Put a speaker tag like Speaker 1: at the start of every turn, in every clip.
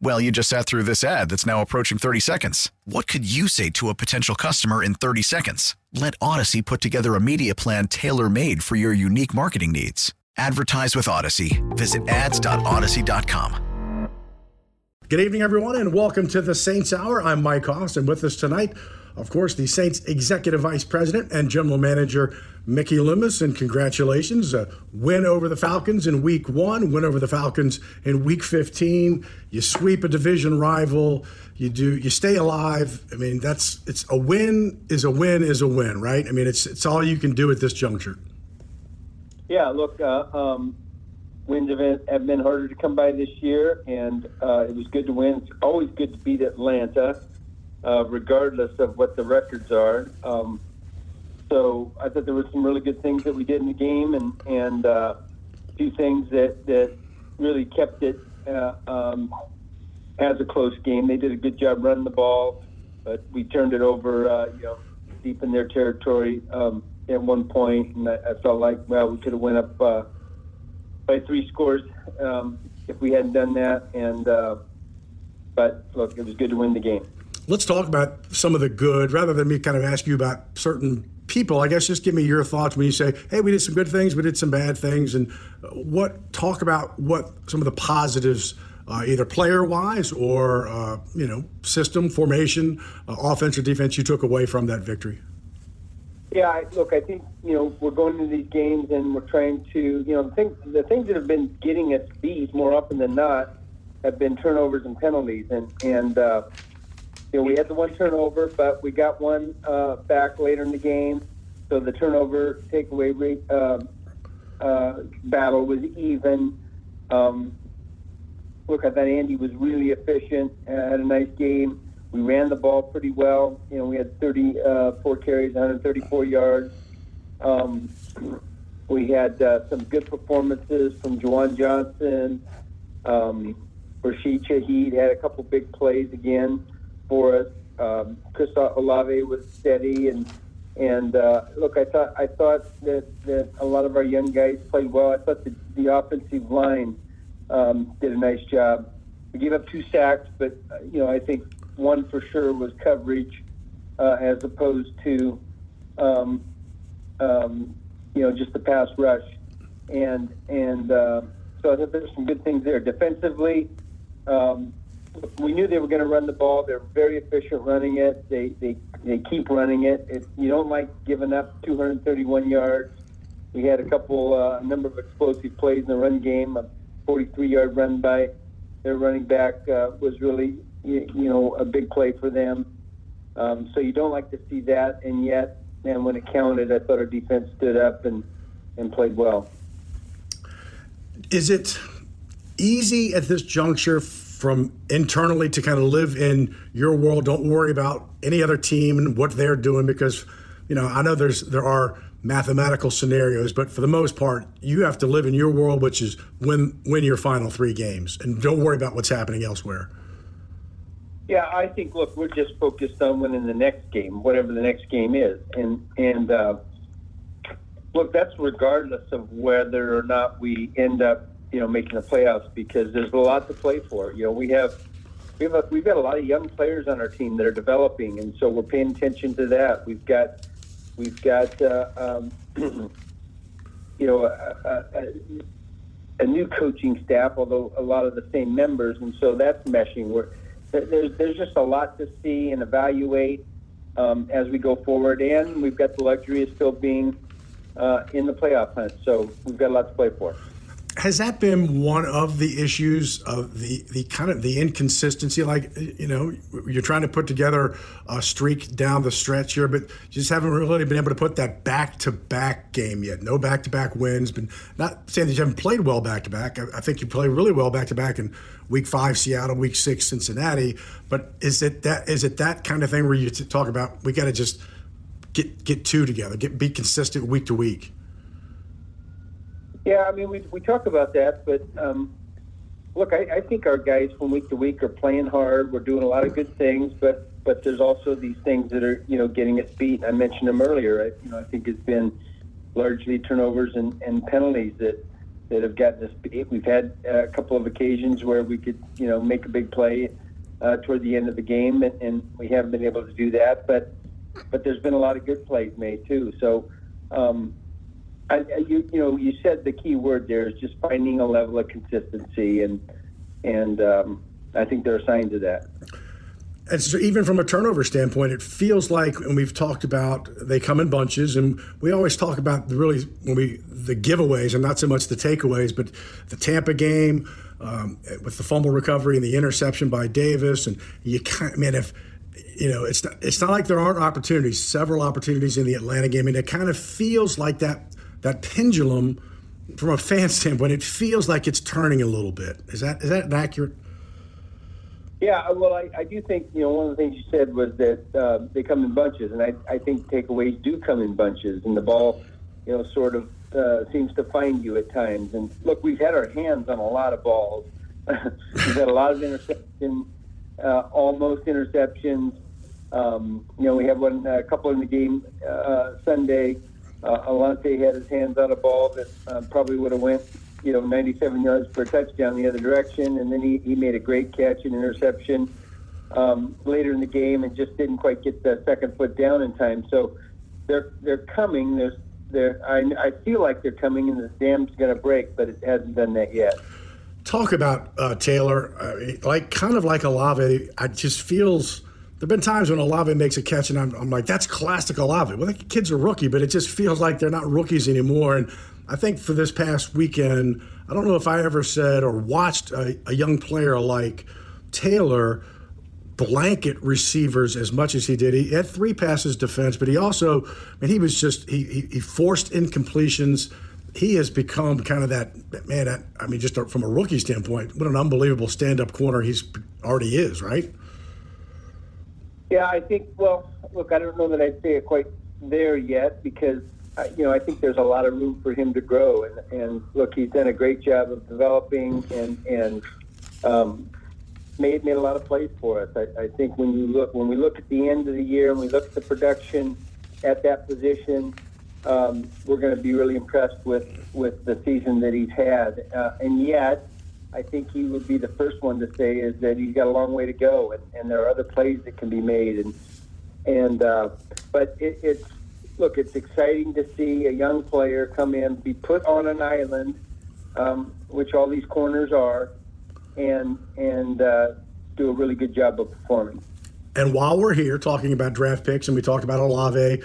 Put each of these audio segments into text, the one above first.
Speaker 1: Well, you just sat through this ad that's now approaching 30 seconds. What could you say to a potential customer in 30 seconds? Let Odyssey put together a media plan tailor made for your unique marketing needs. Advertise with Odyssey. Visit ads.odyssey.com.
Speaker 2: Good evening, everyone, and welcome to the Saints Hour. I'm Mike and with us tonight, of course, the Saints Executive Vice President and General Manager Mickey Loomis, and congratulations. Win over the Falcons in week one, win over the Falcons in week 15. You sweep a division rival, you do you stay alive. I mean, that's it's a win is a win is a win, right? I mean, it's it's all you can do at this juncture.
Speaker 3: Yeah, look, uh, um, wins have, have been harder to come by this year, and uh, it was good to win. It's always good to beat Atlanta, uh, regardless of what the records are. Um, so I thought there were some really good things that we did in the game, and and uh, a few things that that really kept it uh, um, as a close game. They did a good job running the ball, but we turned it over, uh, you know, deep in their territory um, at one point, and I, I felt like well we could have went up uh, by three scores um, if we hadn't done that. And uh, but look, it was good to win the game.
Speaker 2: Let's talk about some of the good, rather than me kind of ask you about certain people, I guess just give me your thoughts when you say, "Hey, we did some good things, we did some bad things," and what talk about what some of the positives, uh, either player wise or uh, you know system formation, uh, offense or defense, you took away from that victory.
Speaker 3: Yeah, I, look, I think you know we're going into these games and we're trying to you know the things the things that have been getting us beat more often than not have been turnovers and penalties, and and uh, you know, we had the one turnover, but we got one uh, back later in the game. So the turnover takeaway rate uh, uh, battle was even. Um, look, I thought Andy was really efficient, had a nice game. We ran the ball pretty well. You know, we had 34 uh, carries, 134 yards. Um, we had uh, some good performances from Juwan Johnson. Um, Rashid Shaheed had a couple big plays again for us. Um, Chris Olave was steady, and and uh, look, I thought I thought that, that a lot of our young guys played well. I thought the, the offensive line um, did a nice job. We gave up two sacks, but uh, you know I think one for sure was coverage uh, as opposed to um, um, you know just the pass rush, and and uh, so I think there's some good things there defensively. Um, we knew they were going to run the ball. They're very efficient running it. They they, they keep running it. You don't like giving up 231 yards, we had a couple, uh, a number of explosive plays in the run game. A 43-yard run by their running back uh, was really, you, know, a big play for them. Um, so you don't like to see that, and yet, and when it counted, I thought our defense stood up and and played well.
Speaker 2: Is it easy at this juncture? From internally to kind of live in your world. Don't worry about any other team and what they're doing because, you know, I know there's there are mathematical scenarios, but for the most part, you have to live in your world, which is win win your final three games, and don't worry about what's happening elsewhere.
Speaker 3: Yeah, I think look, we're just focused on winning the next game, whatever the next game is, and and uh, look, that's regardless of whether or not we end up you know, making the playoffs because there's a lot to play for. You know, we have we have a, we've got a lot of young players on our team that are developing, and so we're paying attention to that. We've got we've got uh, um, you know a, a, a, new coaching staff, although a lot of the same members, and so that's meshing. We're, there's there's just a lot to see and evaluate um, as we go forward, and we've got the luxury of still being uh, in the playoff hunt. So we've got a lot to play for
Speaker 2: has that been one of the issues of the the kind of the inconsistency? Like you know you're trying to put together a streak down the stretch here but just haven't really been able to put that back to back game yet. No back to back wins but not saying that you haven't played well back to back I think you played really well back to back in week 5 Seattle week 6 Cincinnati but is it that is it that kind of thing where you talk about we got to just get get two together get be consistent week to week
Speaker 3: yeah, I mean, we, we talk about that, but um, look, I, I think our guys from week to week are playing hard. We're doing a lot of good things, but but there's also these things that are you know getting us beat. I mentioned them earlier. I, you know, I think it's been largely turnovers and, and penalties that that have gotten us beat. We've had a couple of occasions where we could you know make a big play uh, toward the end of the game, and, and we haven't been able to do that. But but there's been a lot of good plays made too. So. Um, I, you, you know, you said the key word there is just finding a level of consistency, and and um, I think there are signs of that.
Speaker 2: And so, even from a turnover standpoint, it feels like, and we've talked about, they come in bunches, and we always talk about the really when we the giveaways and not so much the takeaways, but the Tampa game um, with the fumble recovery and the interception by Davis, and you can't, man, if you know, it's not, it's not like there aren't opportunities, several opportunities in the Atlanta game, and it kind of feels like that that pendulum, from a fan standpoint, it feels like it's turning a little bit. Is that is that accurate?
Speaker 3: Yeah, well, I, I do think you know one of the things you said was that uh, they come in bunches, and I, I think takeaways do come in bunches, and the ball, you know, sort of uh, seems to find you at times. And look, we've had our hands on a lot of balls. we've had a lot of interceptions, uh, almost interceptions. Um, you know, we had one a couple in the game uh, Sunday uh, Alontae had his hands on a ball that uh, probably would have went, you know, 97 yards per touchdown the other direction, and then he, he made a great catch and interception um, later in the game and just didn't quite get the second foot down in time. So they're they're coming. There's they're I, I feel like they're coming, and the dam's going to break, but it hasn't done that yet.
Speaker 2: Talk about uh, Taylor, uh, like kind of like Olave. I just feels there have been times when Olave makes a catch, and I'm, I'm like, that's classic Olave. Well, the kid's a rookie, but it just feels like they're not rookies anymore. And I think for this past weekend, I don't know if I ever said or watched a, a young player like Taylor blanket receivers as much as he did. He had three passes defense, but he also, I mean, he was just he he, he forced incompletions. He has become kind of that man. I mean, just from a rookie standpoint, what an unbelievable stand-up corner he's already is, right?
Speaker 3: Yeah, I think. Well, look, I don't know that I'd say it quite there yet because you know I think there's a lot of room for him to grow. And and look, he's done a great job of developing and and um, made made a lot of plays for us. I, I think when you look when we look at the end of the year and we look at the production at that position, um, we're going to be really impressed with with the season that he's had. Uh, and yet I think he would be the first one to say is that he's got a long way to go, and, and there are other plays that can be made. And and uh, but it, it's look, it's exciting to see a young player come in, be put on an island, um, which all these corners are, and and uh, do a really good job of performing.
Speaker 2: And while we're here talking about draft picks, and we talked about Olave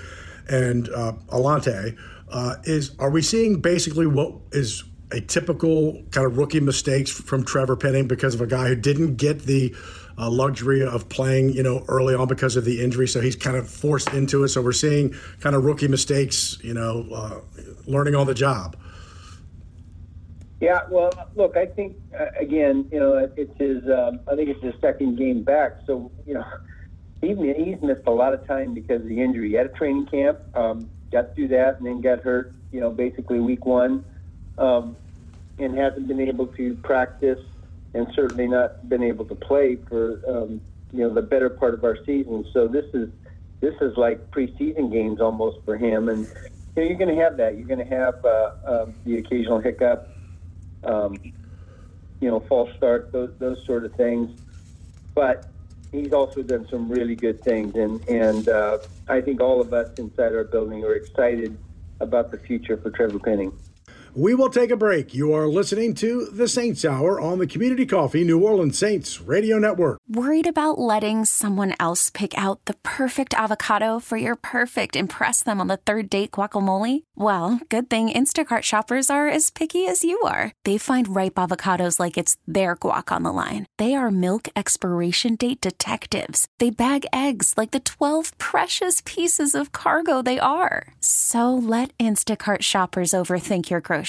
Speaker 2: and uh, Alontae, uh, is are we seeing basically what is a typical kind of rookie mistakes from Trevor Penning because of a guy who didn't get the uh, luxury of playing, you know, early on because of the injury. So he's kind of forced into it. So we're seeing kind of rookie mistakes, you know, uh, learning on the job.
Speaker 3: Yeah, well, look, I think uh, again, you know, it's his. Um, I think it's his second game back. So you know, he, he's missed a lot of time because of the injury. He had a training camp, um, got through that, and then got hurt. You know, basically week one um, and hasn't been able to practice and certainly not been able to play for um, you know the better part of our season. So this is this is like preseason games almost for him, and you know, you're going to have that. You're going to have uh, uh, the occasional hiccup, um, you know, false start, those those sort of things. But he's also done some really good things, and and uh, I think all of us inside our building are excited about the future for Trevor Penning.
Speaker 2: We will take a break. You are listening to the Saints Hour on the Community Coffee New Orleans Saints Radio Network.
Speaker 4: Worried about letting someone else pick out the perfect avocado for your perfect impress them on the third date guacamole? Well, good thing Instacart shoppers are as picky as you are. They find ripe avocados like it's their guac on the line. They are milk expiration date detectives. They bag eggs like the 12 precious pieces of cargo they are. So let Instacart shoppers overthink your groceries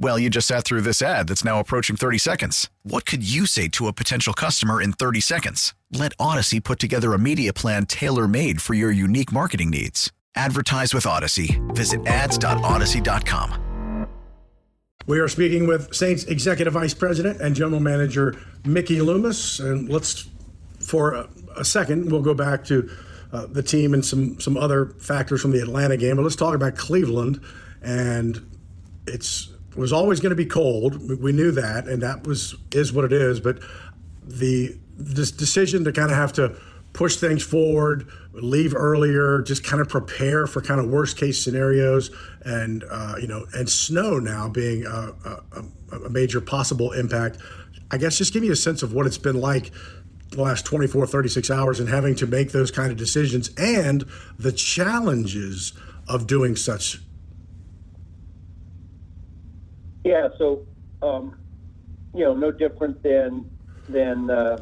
Speaker 1: Well, you just sat through this ad that's now approaching 30 seconds. What could you say to a potential customer in 30 seconds? Let Odyssey put together a media plan tailor made for your unique marketing needs. Advertise with Odyssey. Visit ads.odyssey.com.
Speaker 2: We are speaking with Saints Executive Vice President and General Manager Mickey Loomis. And let's, for a, a second, we'll go back to uh, the team and some, some other factors from the Atlanta game. But let's talk about Cleveland. And it's it was always going to be cold. We knew that, and that was is what it is. But the this decision to kind of have to push things forward, leave earlier, just kind of prepare for kind of worst case scenarios, and uh, you know, and snow now being a, a, a, major possible impact. I guess just give me a sense of what it's been like the last 24, 36 hours and having to make those kind of decisions and the challenges of doing such
Speaker 3: Yeah, so um, you know, no different than than uh,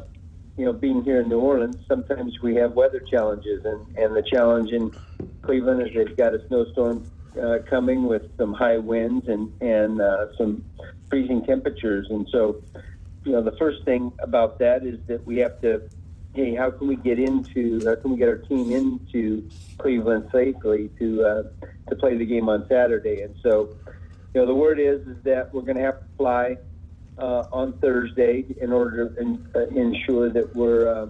Speaker 3: you know being here in New Orleans. Sometimes we have weather challenges, and and the challenge in Cleveland is they've got a snowstorm uh, coming with some high winds and and uh, some freezing temperatures, and so you know the first thing about that is that we have to hey, how can we get into, how can we get our team into Cleveland safely to uh, to play the game on Saturday? And so, you know, the word is is that we're going to have to fly uh, on Thursday in order to in, uh, ensure that we're uh,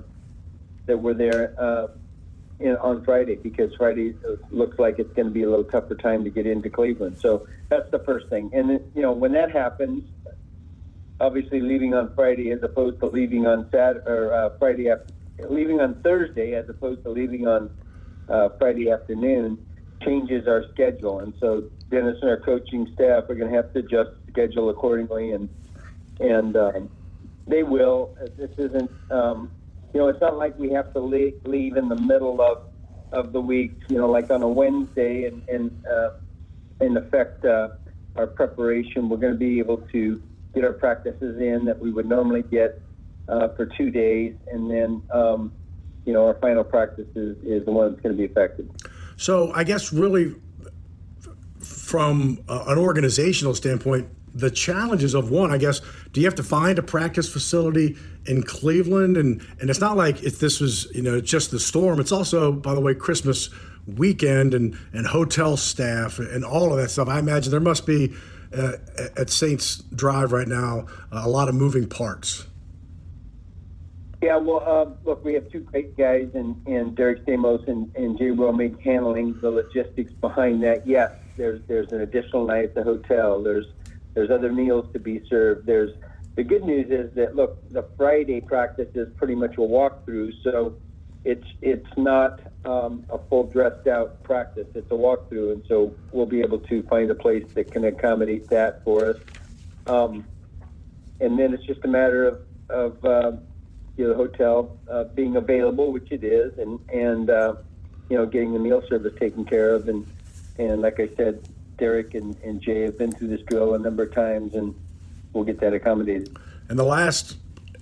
Speaker 3: that we're there uh, in, on Friday because Friday looks like it's going to be a little tougher time to get into Cleveland. So that's the first thing. And you know, when that happens, obviously leaving on Friday as opposed to leaving on Saturday or uh, Friday after, leaving on Thursday as opposed to leaving on uh, Friday afternoon changes our schedule. And so Dennis and our coaching staff are going to have to adjust the schedule accordingly, and and um, they will. This isn't, um, you know, it's not like we have to leave, leave in the middle of of the week, you know, like on a Wednesday, and and uh, and affect uh, our preparation. We're going to be able to get our practices in that we would normally get uh, for two days, and then um, you know our final practice is, is the one that's going to be affected.
Speaker 2: So I guess really from uh, an organizational standpoint, the challenges of one, I guess, do you have to find a practice facility in Cleveland? And and it's not like if this was, you know, just the storm. It's also, by the way, Christmas weekend and, and hotel staff and all of that stuff. I imagine there must be uh, at Saints Drive right now a lot of moving parts.
Speaker 3: Yeah, well, uh, look, we have two great guys in, in Derek Stamos and, and Jay Romig handling the logistics behind that. Yes, there's there's an additional night at the hotel. There's there's other meals to be served. There's the good news is that look, the Friday practice is pretty much a walkthrough, so it's it's not um, a full dressed out practice. It's a walkthrough, and so we'll be able to find a place that can accommodate that for us. Um, and then it's just a matter of of uh, you know the hotel uh, being available, which it is, and and uh, you know getting the meal service taken care of, and and like I said, Derek and, and Jay have been through this drill a number of times, and we'll get that accommodated.
Speaker 2: And the last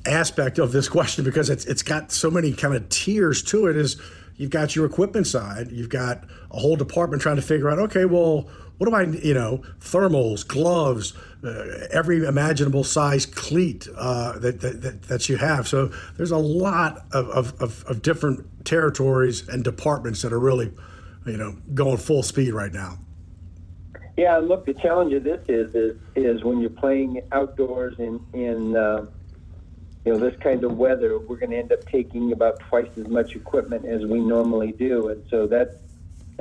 Speaker 2: aspect of this question, because it's it's got so many kind of tiers to it, is you've got your equipment side, you've got a whole department trying to figure out, okay, well, what do I, you know, thermals, gloves, uh, every imaginable size cleat uh, that, that, that you have. So there's a lot of, of, of, different territories and departments that are really, you know, going full speed right now.
Speaker 3: Yeah, look, the challenge of this is is, is when you're playing outdoors in in uh, you know this kind of weather, we're going to end up taking about twice as much equipment as we normally do, and so that's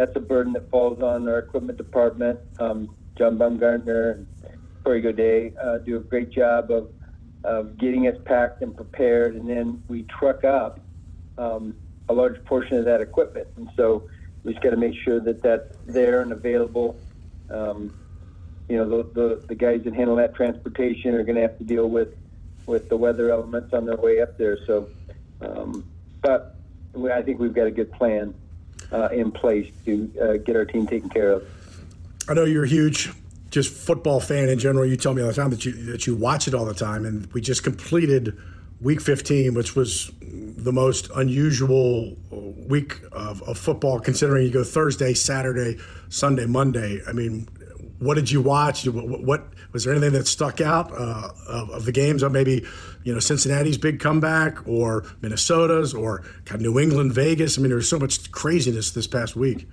Speaker 3: that's a burden that falls on our equipment department. Um, John Baumgartner and Corey Godet uh, do a great job of of getting us packed and prepared, and then we truck up um, a large portion of that equipment, and so we just got to make sure that that's there and available. Um, you know, the, the, the guys that handle that transportation are going to have to deal with with the weather elements on their way up there. So, um, but I think we've got a good plan uh, in place to uh, get our team taken care of.
Speaker 2: I know you're a huge just football fan in general. You tell me all the time that you that you watch it all the time, and we just completed week 15, which was the most unusual week of, of, football, considering you go Thursday, Saturday, Sunday, Monday. I mean, what did you watch? What, what was there anything that stuck out uh, of, of, the games? Or maybe you know Cincinnati's big comeback, or Minnesota's, or kind of New England, Vegas. I mean, there was so much craziness this past week.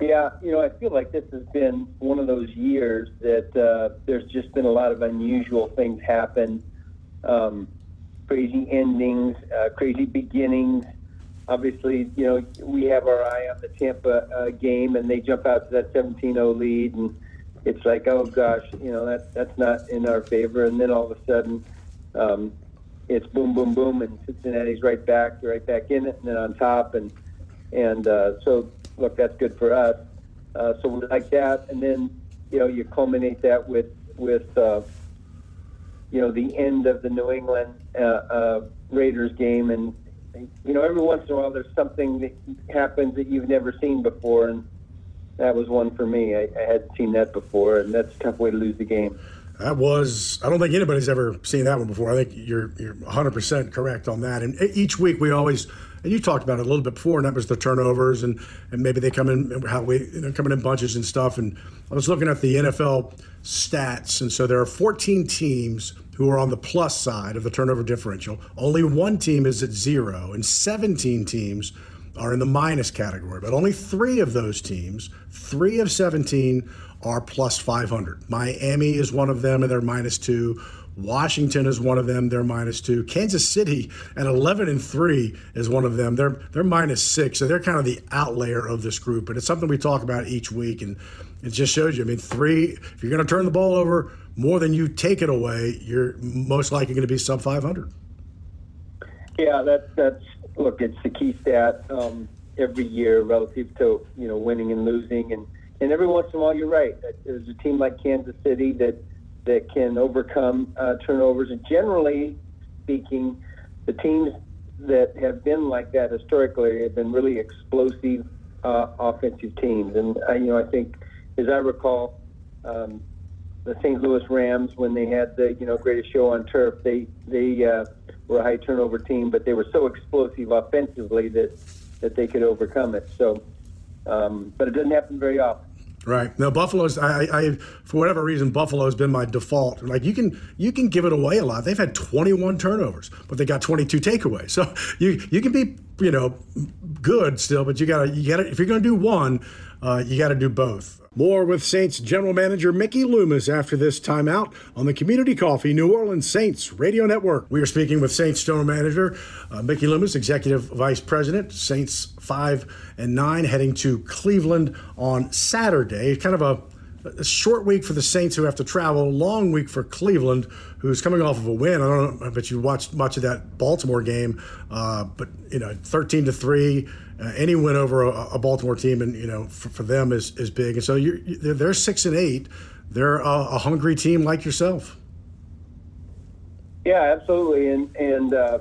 Speaker 3: Yeah, you know, I feel like this has been one of those years that uh, there's just been a lot of unusual things happen. Um, crazy endings, uh, crazy beginnings. Obviously, you know, we have our eye on the Tampa uh, game, and they jump out to that 17-0 lead, and it's like, oh gosh, you know, that that's not in our favor. And then all of a sudden, um, it's boom, boom, boom, and Cincinnati's right back, right back in it, and then on top, and and uh, so look, that's good for us. Uh, so we like that, and then you know, you culminate that with with uh, you know the end of the New England uh, uh, Raiders game, and you know every once in a while there's something that happens that you've never seen before, and that was one for me. I, I hadn't seen that before, and that's a tough way to lose the game.
Speaker 2: That was I don't think anybody's ever seen that one before. I think you're you're 100 percent correct on that. And each week we always and you talked about it a little bit before, and that was the turnovers, and, and maybe they come in how we you know, coming in bunches and stuff. And I was looking at the NFL stats, and so there are 14 teams who are on the plus side of the turnover differential. Only one team is at zero, and 17 teams are in the minus category. But only three of those teams, three of 17, are plus 500. Miami is one of them, and they're minus two. Washington is one of them. They're minus two. Kansas City at 11 and three is one of them. They're they're minus six. So they're kind of the outlier of this group. But it's something we talk about each week, and it just shows you. I mean, three. If you're going to turn the ball over more than you take it away, you're most likely going to be sub 500.
Speaker 3: Yeah, that's that's look. It's the key stat um, every year relative to you know winning and losing, and and every once in a while you're right. There's a team like Kansas City that that can overcome uh, turnovers. And generally speaking, the teams that have been like that historically have been really explosive uh, offensive teams. And uh, you know, I think, as I recall, um, the St. Louis Rams when they had the you know greatest show on turf, they they uh, were a high turnover team, but they were so explosive offensively that that they could overcome it. So, um, but it doesn't happen very often.
Speaker 2: Right. Now Buffalo's I, I for whatever reason Buffalo's been my default. Like you can you can give it away a lot. They've had 21 turnovers, but they got 22 takeaways. So you you can be, you know, good still, but you got to you got to if you're to do one, uh, you got to do both. More with Saints general manager Mickey Loomis after this timeout on the Community Coffee New Orleans Saints Radio Network. We are speaking with Saints general manager uh, Mickey Loomis, executive vice president, Saints five and nine, heading to Cleveland on Saturday. Kind of a a short week for the Saints who have to travel, a long week for Cleveland, who's coming off of a win. I don't know, I bet you watched much of that Baltimore game, uh, but you know, thirteen to three, uh, any win over a, a, Baltimore team, and you know, for, for them is is big. And so you're, they're six and eight. They're a, a, hungry team like yourself.
Speaker 3: Yeah, absolutely, and and. Uh,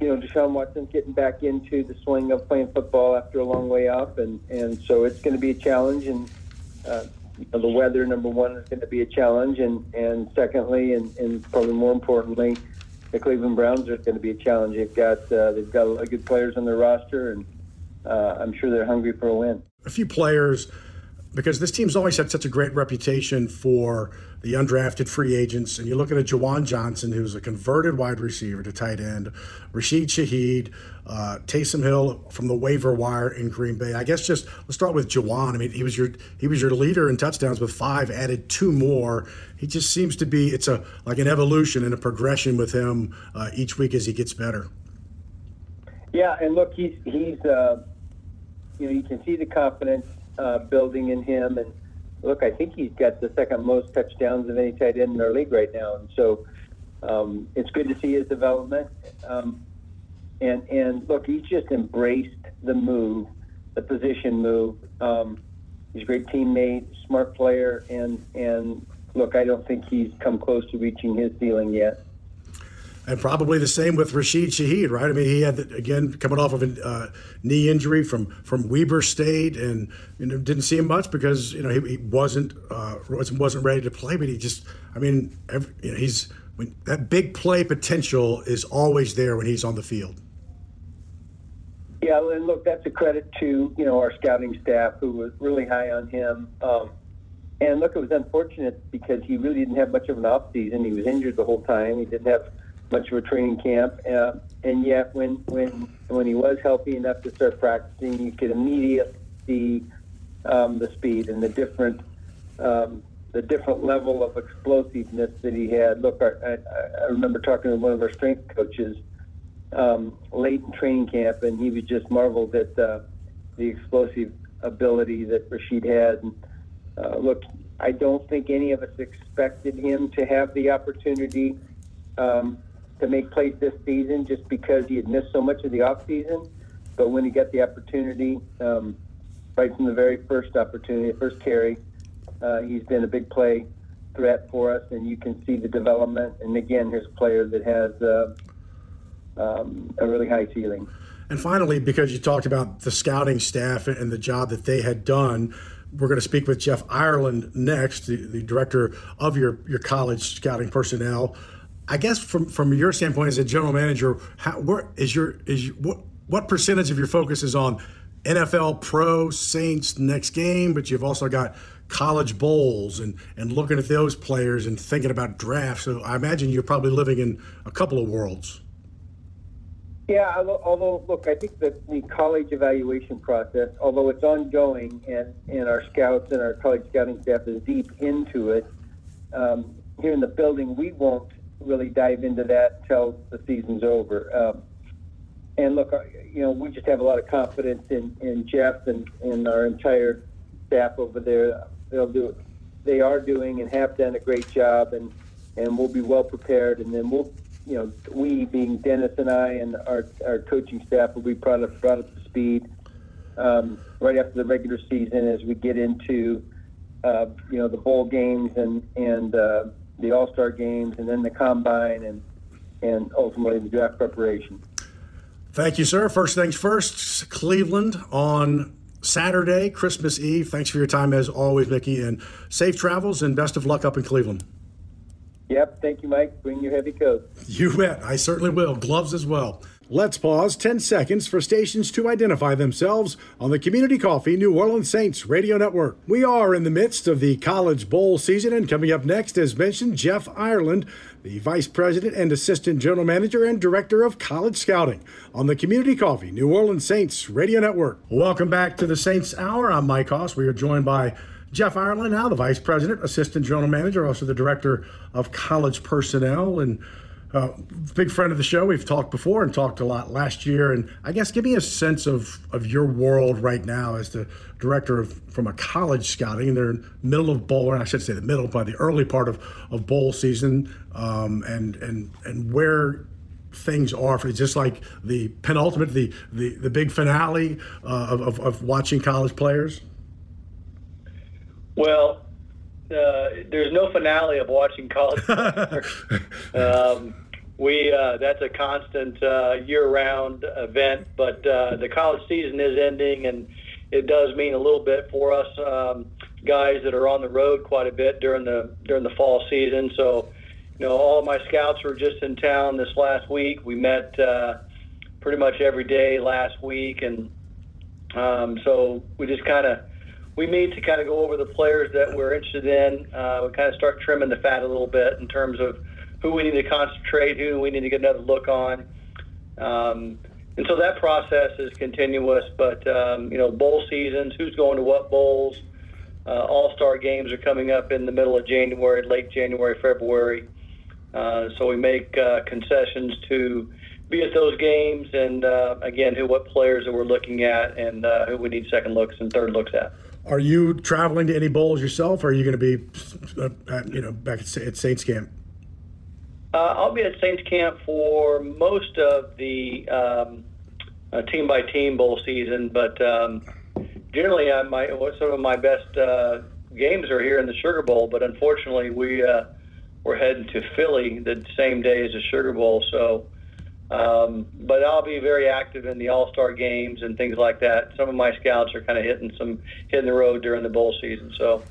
Speaker 3: you know, Deshaun Watson's getting back into the swing of playing football after a long way off, and, and so it's going to be a challenge. And uh, the weather, number one, is going to be a challenge, and and secondly, and, and probably more importantly, the Cleveland Browns are going to be a challenge. They've got uh, they've got a lot of good players on their roster, and uh, I'm sure they're hungry for a win.
Speaker 2: A few players because this team's always had such a great reputation for the undrafted free agents. And you look at a Juwan Johnson, who's a converted wide receiver to tight end, Rashid Shaheed, uh, Taysom Hill from the waiver wire in Green Bay. I guess just let's start with Juwan. I mean, he was your he was your leader in touchdowns with five, added two more. He just seems to be it's a like an evolution and a progression with him uh, each week as he gets better.
Speaker 3: Yeah, and look, he's he's uh, you know you can see the confidence uh, building in him. And look, I think he's got the second most touchdowns of any tight end in our league right now. And so um, it's good to see his development. Um, and and look, he's just embraced the move, the position move. Um, he's a great teammate, smart player, and and look, I don't think he's come close to reaching his ceiling yet
Speaker 2: and probably the same with Rashid Shaheed, right? I mean, he had again coming off of a uh, knee injury from from Weber State, and you know didn't see him much because you know he, he wasn't uh, wasn't ready to play. But he just, I mean, every, you know, he's when, that big play potential is always there when he's on the field.
Speaker 3: Yeah, and look, that's a credit to you know our scouting staff who was really high on him. Um, and look, it was unfortunate because he really didn't have much of an off season. He was injured the whole time. He didn't have much of a training camp, uh, and yet when when when he was healthy enough to start practicing, you could immediately see um, the speed and the different um, the different level of explosiveness that he had. Look, I, I, I remember talking to one of our strength coaches um, late in training camp, and he was just marveled at uh, the explosive ability that Rashid had. And, uh, look, I don't think any of us expected him to have the opportunity um, to make plays this season just because he had missed so much of the off season. But when he got the opportunity, um, right from the very first opportunity, first carry, uh, he's been a big play threat for us, and you can see the development. And again, here's a player that has uh, um, a really high ceiling.
Speaker 2: And finally, because you talked about the scouting staff and the job that they had done, we're going to speak with Jeff Ireland next, the, the director of your, your college scouting personnel. I guess from from your standpoint as a general manager, how, where is your is your, what what percentage of your focus is on NFL pro Saints next game, but you've also got college bowls and and looking at those players and thinking about drafts. So I imagine you're probably living in a couple of worlds.
Speaker 3: Yeah, although look, I think that the college evaluation process, although it's ongoing, and and our scouts and our college scouting staff is deep into it. Um, here in the building, we won't really dive into that until the season's over. Um, and look, you know, we just have a lot of confidence in, in Jeff and, and our entire staff over there. They'll do, they are doing and have done a great job, and and we'll be well prepared. And then we'll, you know, we being Dennis and I and our our coaching staff will be brought up brought up to speed um, right after the regular season as we get into, uh, you know, the bowl games and and uh, the All Star games, and then the combine, and and ultimately the draft preparation.
Speaker 2: Thank you, sir. First things first, Cleveland on Saturday, Christmas Eve. Thanks for your time as always, Mickey, and safe travels and best of luck up in Cleveland.
Speaker 3: Yep. Thank you, Mike. Bring your heavy coat.
Speaker 2: You bet. I certainly will. Gloves as well. Let's pause 10 seconds for stations to identify themselves on the Community Coffee New Orleans Saints radio network. We are in the midst of the College Bowl season, and coming up next, as mentioned, Jeff Ireland, the Vice President and Assistant General Manager and Director of College Scouting on the Community Coffee New Orleans Saints radio network. Welcome back to the Saints Hour. I'm Mike Hoss. We are joined by Jeff Ireland, now the Vice President, Assistant General Manager, also the Director of College Personnel. And uh, big friend of the show. We've talked before and talked a lot last year. And I guess give me a sense of, of your world right now as the director of from a college scouting. They're in the middle of bowl, or I should say the middle, by the early part of, of bowl season, um, and and and where things are for just like the penultimate, the the, the big finale uh, of, of watching college players.
Speaker 5: Well, uh, there's no finale of watching college. um, we uh, that's a constant uh, year-round event, but uh, the college season is ending, and it does mean a little bit for us um, guys that are on the road quite a bit during the during the fall season. So, you know, all of my scouts were just in town this last week. We met uh, pretty much every day last week, and um, so we just kind of we meet to kind of go over the players that we're interested in. Uh, we kind of start trimming the fat a little bit in terms of who we need to concentrate, who we need to get another look on. Um, and so that process is continuous. But um, you know, bowl seasons, who's going to what bowls? Uh, All Star games are coming up in the middle of January, late January, February. Uh, so we make uh, concessions to be at those games, and uh, again, who what players that we're looking at, and uh, who we need second looks and third looks at.
Speaker 2: Are you traveling to any bowls yourself, or are you going to be, uh, at, you know, back at, at Saints camp?
Speaker 5: Uh, I'll be at Saints camp for most of the um, uh, team by team bowl season, but um, generally, I, my some of my best uh, games are here in the Sugar Bowl. But unfortunately, we uh, we're heading to Philly the same day as the Sugar Bowl, so. Um, but I'll be very active in the All Star games and things like that. Some of my scouts are kind of hitting some hitting the road during the bowl season. So,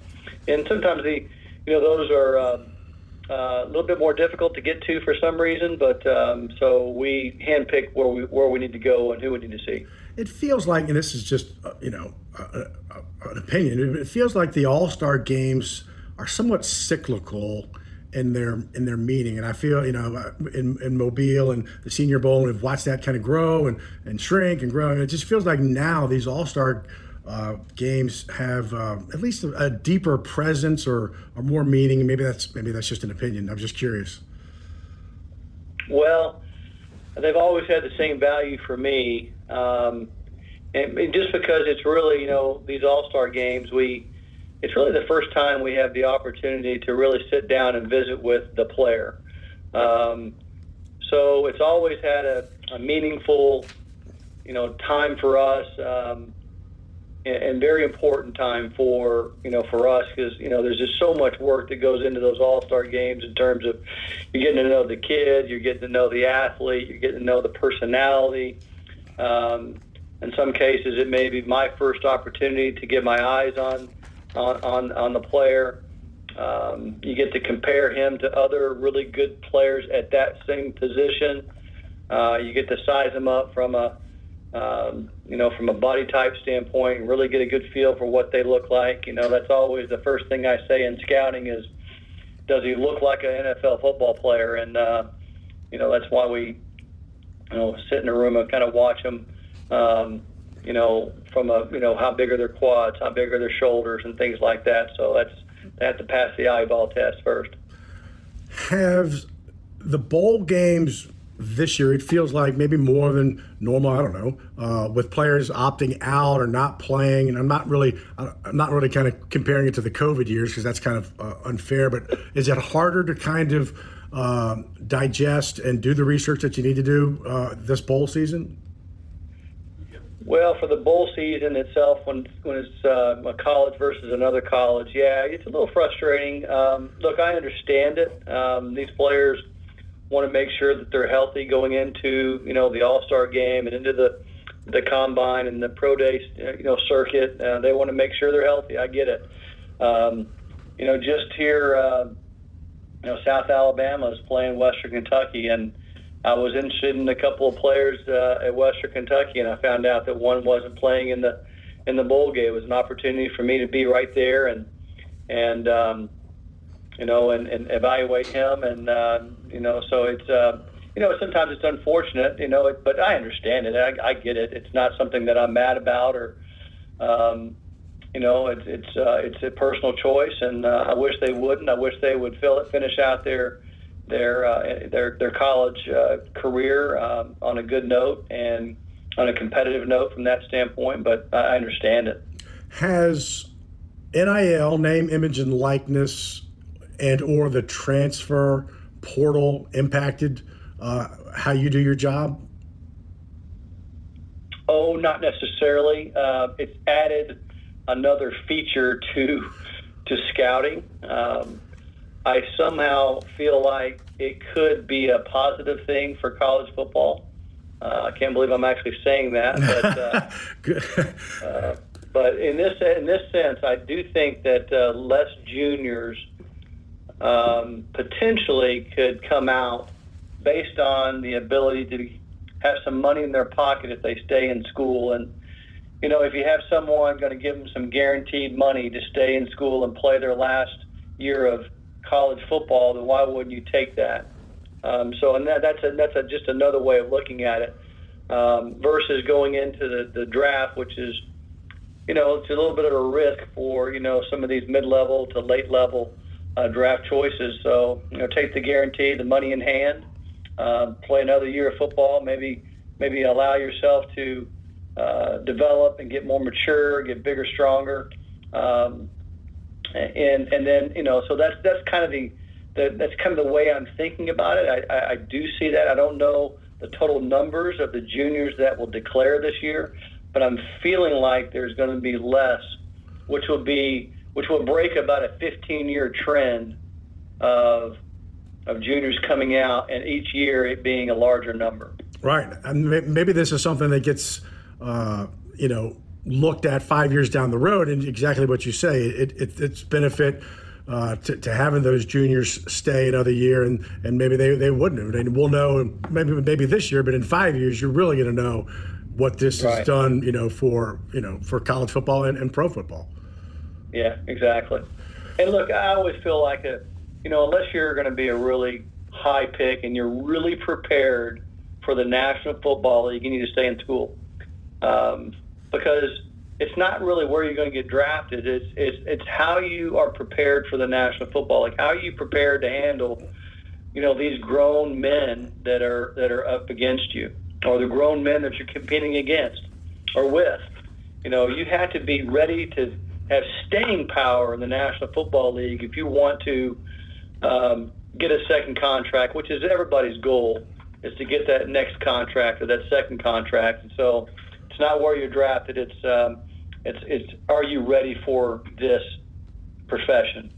Speaker 5: and sometimes the you know those are uh, uh, a little bit more difficult to get to for some reason. But um, so we handpick where we where we need to go and who we need to see.
Speaker 2: It feels like, and this is just uh, you know an opinion. It feels like the All Star games are somewhat cyclical in their in their meeting. And I feel, you know, in, in Mobile and the Senior Bowl, and we've watched that kind of grow and, and shrink and grow. And it just feels like now these All Star uh, games have uh, at least a, a, deeper presence or, or more meaning. Maybe that's maybe that's just an opinion. I'm just curious.
Speaker 5: Well, they've always had the same value for me. Um, and just because it's really, you know, these All Star games, we it's really the first time we have the opportunity to really sit down and visit with the player. Um, so it's always had a, a, meaningful, you know, time for us, um, and, and, very important time for you know for us because you know there's just so much work that goes into those All Star games in terms of you're getting to know the kid, you're getting to know the athlete, you're getting to know the personality. Um, in some cases, it may be my first opportunity to get my eyes on on, on, the player. Um, you get to compare him to other really good players at that same position. Uh, you get to size them up from a um, you know from a body type standpoint, and really get a good feel for what they look like. You know that's always the first thing I say in scouting is, does he look like an NFL football player? And uh, you know that's why we you know sit in a room and kind of watch him. Um, you know, from a you know how big are their quads, how big are their shoulders, and things like that. So that's they have to pass the eyeball test first.
Speaker 2: Have the bowl games this year? It feels like maybe more than normal. I don't know, uh, with players opting out or not playing, and I'm not really, I'm not really kind of comparing it to the COVID years because that's kind of uh, unfair. But is it harder to kind of uh, digest and do the research that you need to do uh, this bowl season?
Speaker 5: Well, for the bowl season itself, when when it's uh, a college versus another college, yeah, it's a little frustrating. Um, look, I understand it. Um, these players want to make sure that they're healthy going into you know the All Star game and into the the combine and the pro day you know circuit. Uh, they want to make sure they're healthy. I get it. Um, you know, just here, uh, you know, South Alabama is playing Western Kentucky and I was interested in a couple of players uh, at Western Kentucky, and I found out that one wasn't playing in the in the bowl game. It was an opportunity for me to be right there and and um, you know and, and evaluate him, and uh, you know so it's. Uh, you know, sometimes it's unfortunate, you know, it, but I understand it. I, I get it. It's not something that I'm mad about, or, um, you know, it's it's uh, it's a personal choice, and uh, I wish they wouldn't. I wish they would fill it, finish out their their uh, their their college uh, career um, on a good note and on a competitive note from that standpoint. But I understand it.
Speaker 2: Has NIL name, image, and likeness, and or the transfer portal impacted uh, how you do your job?
Speaker 5: Oh, not necessarily. Uh, it's added another feature to to scouting. Um, I somehow feel like it could be a positive thing for college football. Uh, I can't believe I'm actually saying that, but uh, uh, but in this in this sense, I do think that uh, less juniors um, potentially could come out based on the ability to have some money in their pocket if they stay in school and you know, if you have someone going to give them some guaranteed money to stay in school and play their last year of college football, then why wouldn't you take that? Um, so, and that, that's a, that's a, just another way of looking at it um, versus going into the, the draft, which is, you know, it's a little bit of a risk for you know some of these mid-level to late-level uh, draft choices. So, you know, take the guarantee, the money in hand, uh, play another year of football, maybe maybe allow yourself to uh, develop and get more mature, get bigger, stronger, um, and and then you know, so that's that's kind of the, the that's kind of the way I'm thinking about it. I, I, I do see that. I don't know the total numbers of the juniors that will declare this year, but I'm feeling like there's going to be less, which will be which will break about a 15-year trend of of juniors coming out, and each year it being a larger number.
Speaker 2: Right, and maybe this is something that gets uh, you know, looked at five years down the road, and exactly what you say, it, it it's benefit. Uh, to, to, having those juniors stay another year, and, and maybe they, they wouldn't have. And we'll know maybe maybe this year, but in five years, you're really going to know what this right. has done, you know, for you know for college football and, and pro football.
Speaker 5: Yeah, exactly. And look, I always feel like a, you know, unless you're going to be a really high pick and you're really prepared for the National Football League, you need to stay in school um, because it's not really where you're going to get drafted. It's, it's it's how you are prepared for the National Football League. How are you prepared to handle, you know, these grown men that are that are up against you, or the grown men that you're competing against or with. You know, you have to be ready to have staying power in the National Football League if you want to um, get a second contract, which is everybody's goal, is to get that next contract or that second contract. And so it's not where you're drafted. It's um, it's it's are you ready for this profession?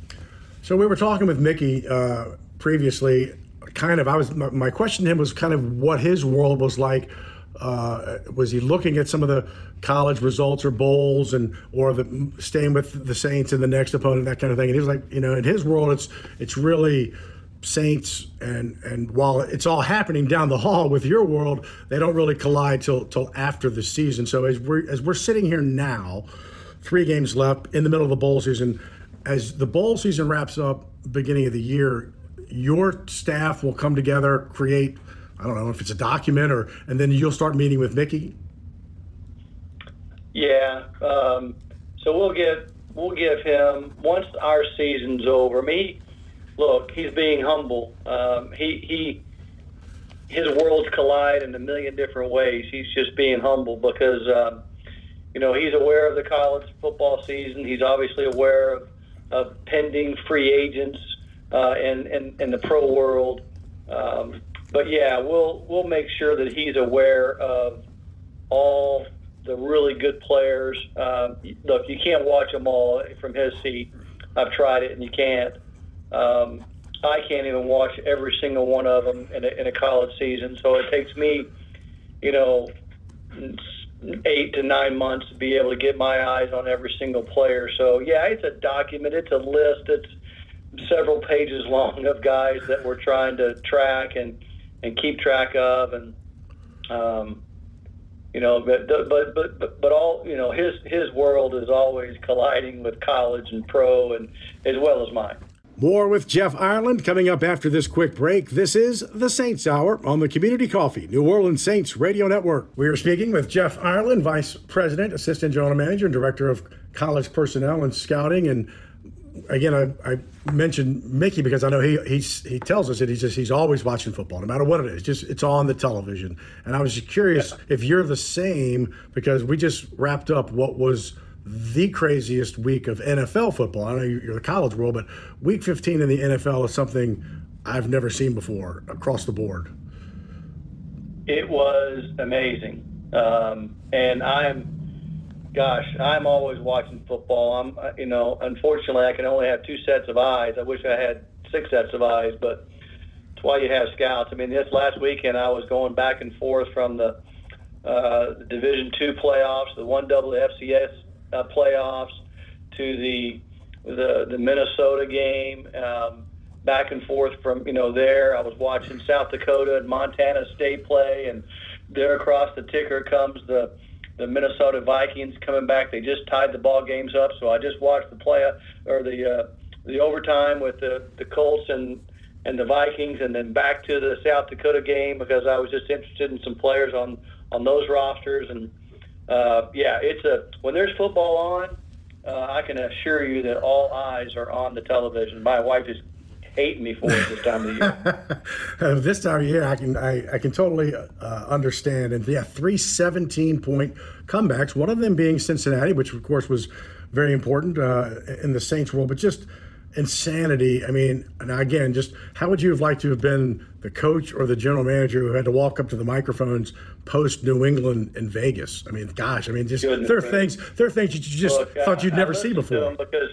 Speaker 2: So we were talking with Mickey uh, previously. Kind of, I was my, my, question to him was kind of what his world was like. Uh, was he looking at some of the college results or bowls and or the staying with the Saints and the next opponent, that kind of thing? And he was like, you know, in his world, it's it's really Saints and and while it's all happening down the hall with your world, they don't really collide till till after the season. So as we're as we're sitting here now, three games left in the middle of the bowl season, as the bowl season wraps up, beginning of the year, your staff will come together, create I don't know if it's a document or and then you'll start meeting with Mickey.
Speaker 5: Yeah, um, so we'll give we'll give him once our season's over. Me look, he's being humble. Um, he he his worlds collide in a million different ways. He's just being humble because um, you know he's aware of the college football season. He's obviously aware of, of pending free agents uh, in, in in the pro world. Um, but yeah, we'll we'll make sure that he's aware of all the really good players. Um, look, you can't watch them all from his seat. I've tried it, and you can't. Um, I can't even watch every single one of them in a, in a college season, so it takes me, you know, eight to nine months to be able to get my eyes on every single player. So yeah, it's a document, it's a list, it's several pages long of guys that we're trying to track and and keep track of, and um, you know, but but but but all you know, his his world is always colliding with college and pro, and as well as mine.
Speaker 2: More with Jeff Ireland coming up after this quick break. This is the Saints Hour on the Community Coffee, New Orleans Saints Radio Network. We are speaking with Jeff Ireland, Vice President, Assistant General Manager, and Director of College Personnel and Scouting. And again, I, I mentioned Mickey because I know he he's, he tells us that he's just he's always watching football, no matter what it is. Just it's on the television. And I was just curious yeah. if you're the same because we just wrapped up what was – the craziest week of NFL football. I know you're the college world, but week 15 in the NFL is something I've never seen before across the board.
Speaker 5: It was amazing. Um, and I'm, gosh, I'm always watching football. I'm, you know, unfortunately, I can only have two sets of eyes. I wish I had six sets of eyes, but it's why you have scouts. I mean, this last weekend, I was going back and forth from the, uh, the Division two playoffs, the one WFCS uh, playoffs to the the, the Minnesota game, um, back and forth from you know there. I was watching South Dakota and Montana State play, and there across the ticker comes the the Minnesota Vikings coming back. They just tied the ball games up, so I just watched the play or the uh, the overtime with the the Colts and and the Vikings, and then back to the South Dakota game because I was just interested in some players on on those rosters. And uh, yeah, it's a when there's football on, uh, I can assure you that all eyes are on the television. My wife is hating me for it this time of
Speaker 2: year. this time of year, I can I, I can totally uh, understand. And yeah, three 17 point comebacks. One of them being Cincinnati, which of course was very important uh, in the Saints world, but just insanity. I mean, and again, just how would you have liked to have been the coach or the general manager who had to walk up to the microphones post New England in Vegas? I mean, gosh, I mean, just Goodness there are things there are things you just Look, thought you'd I, never I see before.
Speaker 5: Because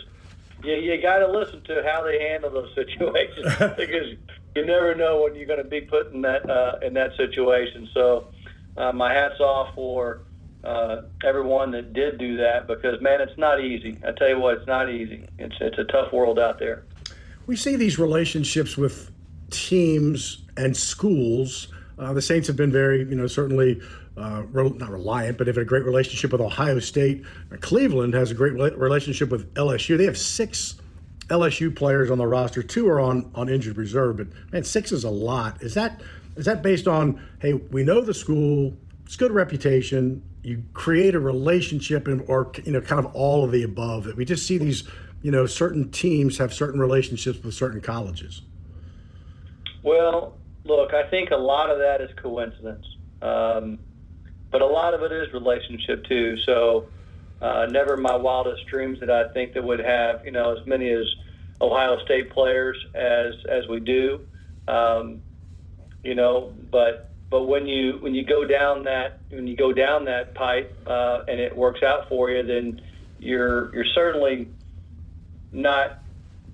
Speaker 5: you, you got to listen to how they handle those situations because you never know when you're going to be put in that uh, in that situation. So, uh, my hats off for uh, everyone that did do that because man, it's not easy. I tell you what, it's not easy. It's it's a tough world out there.
Speaker 2: We see these relationships with teams and schools. Uh, the Saints have been very, you know, certainly uh, not reliant, but have had a great relationship with Ohio State. Cleveland has a great relationship with LSU. They have six LSU players on the roster. Two are on on injured reserve, but man, six is a lot. Is that is that based on hey, we know the school, it's good reputation, you create a relationship and or you know kind of all of the above. That we just see these you know certain teams have certain relationships with certain colleges.
Speaker 5: Well look i think a lot of that is coincidence. Um, but a lot of it is relationship too. So uh, never my wildest dreams that i think that would have you know as many as ohio state players as as we do. Um, you know but but when you when you go down that when you go down that pipe uh, and it works out for you, then you're you're certainly not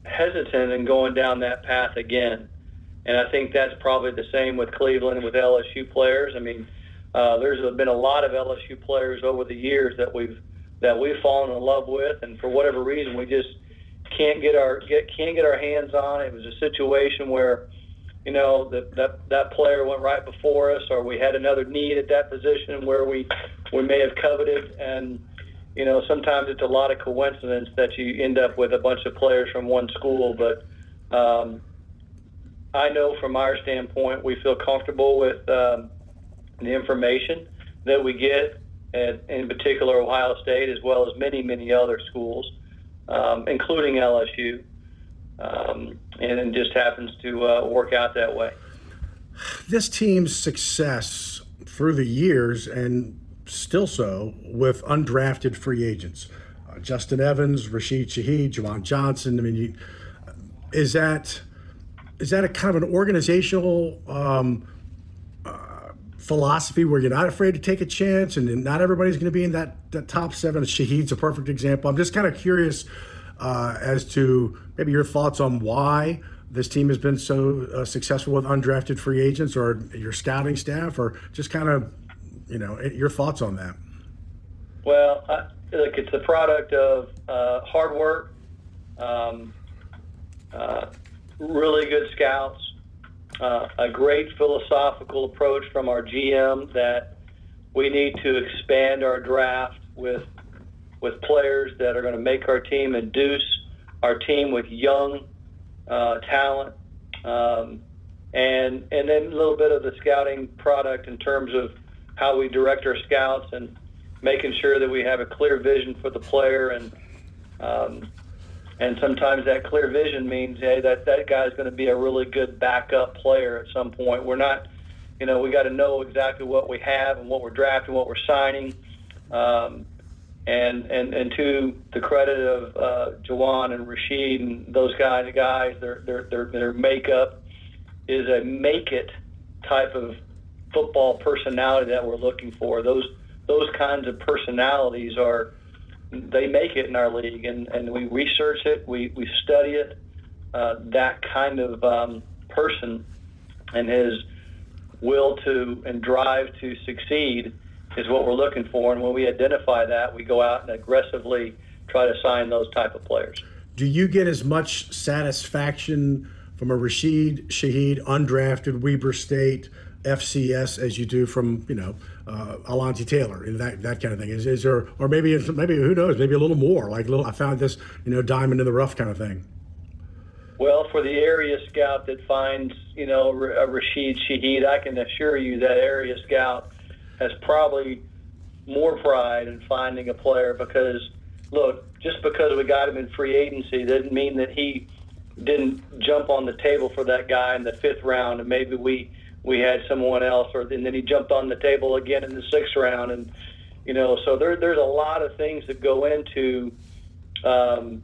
Speaker 5: hesitant in going down that path again. And I think that's probably the same with Cleveland and with LSU players. I mean, uh, there's been a lot of LSU players over the years that we've that we've fallen in love with, and for whatever reason, we just can't get our get can't get our hands on. It was a situation where you know that that that player went right before us, or we had another need at that position where we we may have coveted, and you know sometimes it's a lot of coincidence that you end up with a bunch of players from one school, but. Um, I know from our standpoint, we feel comfortable with um, the information that we get, at, in particular Ohio State, as well as many, many other schools, um, including LSU um, and it just happens to uh, work out that way.
Speaker 2: This team's success through the years, and still so, with undrafted free agents, uh, Justin Evans, Rashid Shaheed, Juwan Johnson. I mean, you, is that is that a kind of an organizational um, uh, philosophy where you're not afraid to take a chance, and not everybody's going to be in that, that top seven? Shaheed's a perfect example. I'm just kind of curious uh, as to maybe your thoughts on why this team has been so uh, successful with undrafted free agents or your scouting staff or just kind of you know your thoughts on that?
Speaker 5: Well I, look it's a product of uh, hard work um, uh, really good scouts uh, a great philosophical approach from our gm that we need to expand our draft with with players that are going to make our team induce our team with young uh, talent, um, and and then a little bit of the scouting product in terms of how we direct our scouts and making sure that we have a clear vision for the player and um, and sometimes that clear vision means hey that that guy's going to be a really good backup player at some point. We're not you know we got to know exactly what we have and what we're drafting, what we're signing. Um, and and and to the credit of uh, Juwan and Rashid and those guys, guys, their their their their makeup is a make it type of football personality that we're looking for. Those those kinds of personalities are they make it in our league, and and we research it, we we study it. Uh, that kind of um, person and his will to and drive to succeed is what we're looking for. And when we identify that, we go out and aggressively try to sign those type of players.
Speaker 2: Do you get as much satisfaction from a Rashid Shaheed undrafted Weber State FCS as you do from you know uh, Alontae Taylor and that that kind of thing? Is, is there or maybe maybe who knows maybe a little more like little I found this you know diamond in the rough kind of thing.
Speaker 5: Well, for the area scout that finds you know a Rashid Shaheed, I can assure you that area scout has probably more pride in finding a player because look, just because we got him in free agency doesn't mean that he didn't jump on the table for that guy in the fifth round, and maybe we we had someone else, or and then he jumped on the table again in the sixth round, and you know, so there there's a lot of things that go into, um,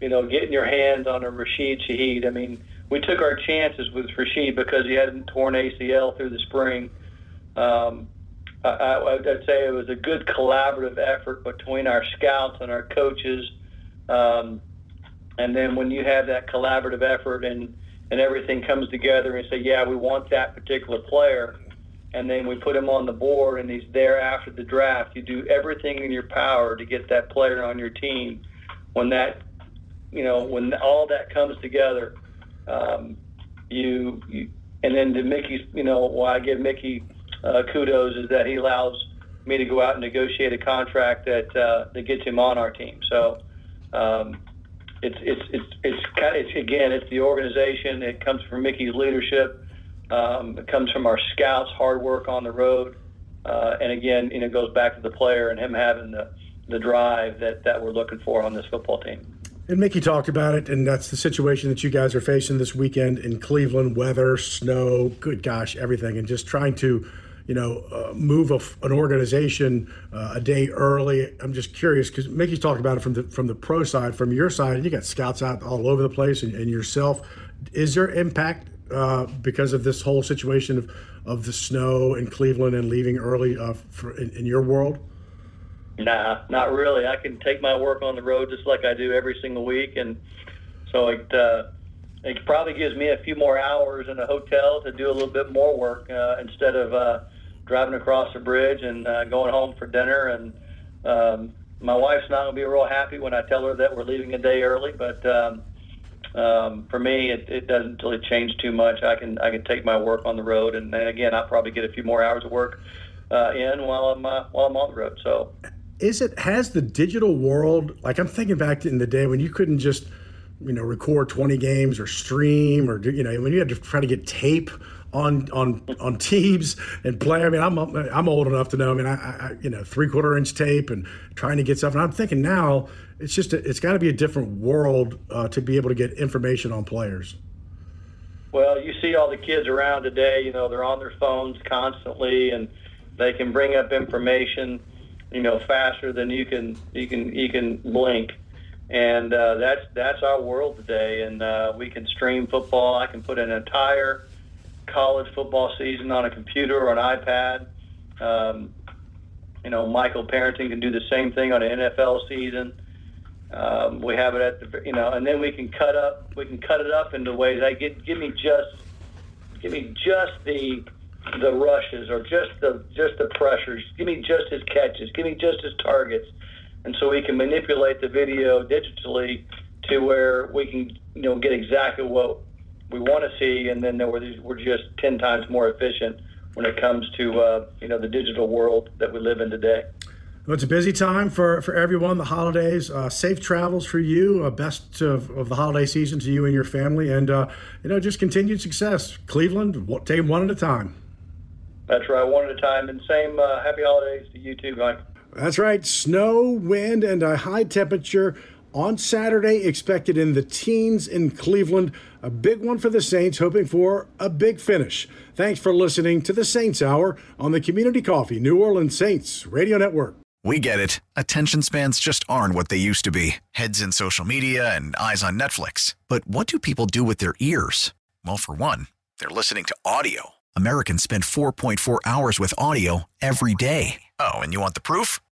Speaker 5: you know, getting your hands on a Rashid Shaheed. I mean, we took our chances with Rashid because he hadn't torn ACL through the spring. Um, I, would say it was a good collaborative effort between our scouts and our coaches. Um, and then when you have that collaborative effort and and everything comes together and say, yeah, we want that particular player, and then we put him on the board and he's there after the draft. You do everything in your power to get that player on your team. When that, you know, when all that comes together, um, you, you and then to Mickey's, you know, why I give Mickey uh, kudos is that he allows me to go out and negotiate a contract that uh, that gets him on our team. So. Um, it's it's it's it's, kind of, it's again it's the organization. It comes from Mickey's leadership. Um, it comes from our scouts' hard work on the road, uh, and again, you know, it goes back to the player and him having the the drive that that we're looking for on this football team.
Speaker 2: And Mickey talked about it, and that's the situation that you guys are facing this weekend in Cleveland: weather, snow, good gosh, everything, and just trying to you know, uh, move a, an organization uh, a day early. I'm just curious because Mickey's talked about it from the from the pro side, from your side, and you got scouts out all over the place, and, and yourself. Is there impact uh, because of this whole situation of, of the snow in Cleveland and leaving early uh, for, in, in, your world?
Speaker 5: Nah, not really. I can take my work on the road just like I do every single week, and so it uh, it probably gives me a few more hours in a hotel to do a little bit more work uh, instead of uh, driving across the bridge and uh, going home for dinner. And um, my wife's not going to be real happy when I tell her that we're leaving a day early, but um, um, for me, it, it doesn't really change too much. I can I can take my work on the road, and, and again, I'll probably get a few more hours of work uh, in while I'm uh, while I'm on the road. So,
Speaker 2: is it has the digital world like I'm thinking back in the day when you couldn't just you know record 20 games or stream or you know when you had to try to get tape on on on teams and play. I mean, I'm I'm old enough to know. I mean, I, I you know three quarter inch tape and trying to get stuff. And I'm thinking now it's just a, it's got to be a different world uh, to be able to get information on players.
Speaker 5: Well, you see all the kids around today. You know, they're on their phones constantly, and they can bring up information, you know, faster than you can you can you can blink and uh, that's that's our world today. And uh, we can stream football. I can put an entire college football season on a computer or an iPad. Um, you know, Michael Parenting can do the same thing on an NFL season. Um, we have it at the, you know, and then we can cut up, we can cut it up into ways. I get, give me just, give me just the, the rushes or just the, just the pressures. Give me just his catches. Give me just his targets and so we can manipulate the video digitally to where we can you know get exactly what we want to see, and then we're, we're just ten times more efficient when it comes to uh, you know the digital world that we live in today.
Speaker 2: Well, it's a busy time for, for everyone, the holidays. Uh, safe travels for you. Uh, best of, of, the holiday season to you and your family. And, uh, you know, just continued success. Cleveland, take one at a time.
Speaker 5: That's right, one at a time. And same uh, happy holidays to you too, Mike.
Speaker 2: That's right. Snow, wind, and a high temperature on Saturday expected in the teens in Cleveland. A big one for the Saints, hoping for a big finish. Thanks for listening to the Saints Hour on the Community Coffee New Orleans Saints Radio Network.
Speaker 1: We get it. Attention spans just aren't what they used to be heads in social media and eyes on Netflix. But what do people do with their ears? Well, for one, they're listening to audio. Americans spend 4.4 hours with audio every day. Oh, and you want the proof?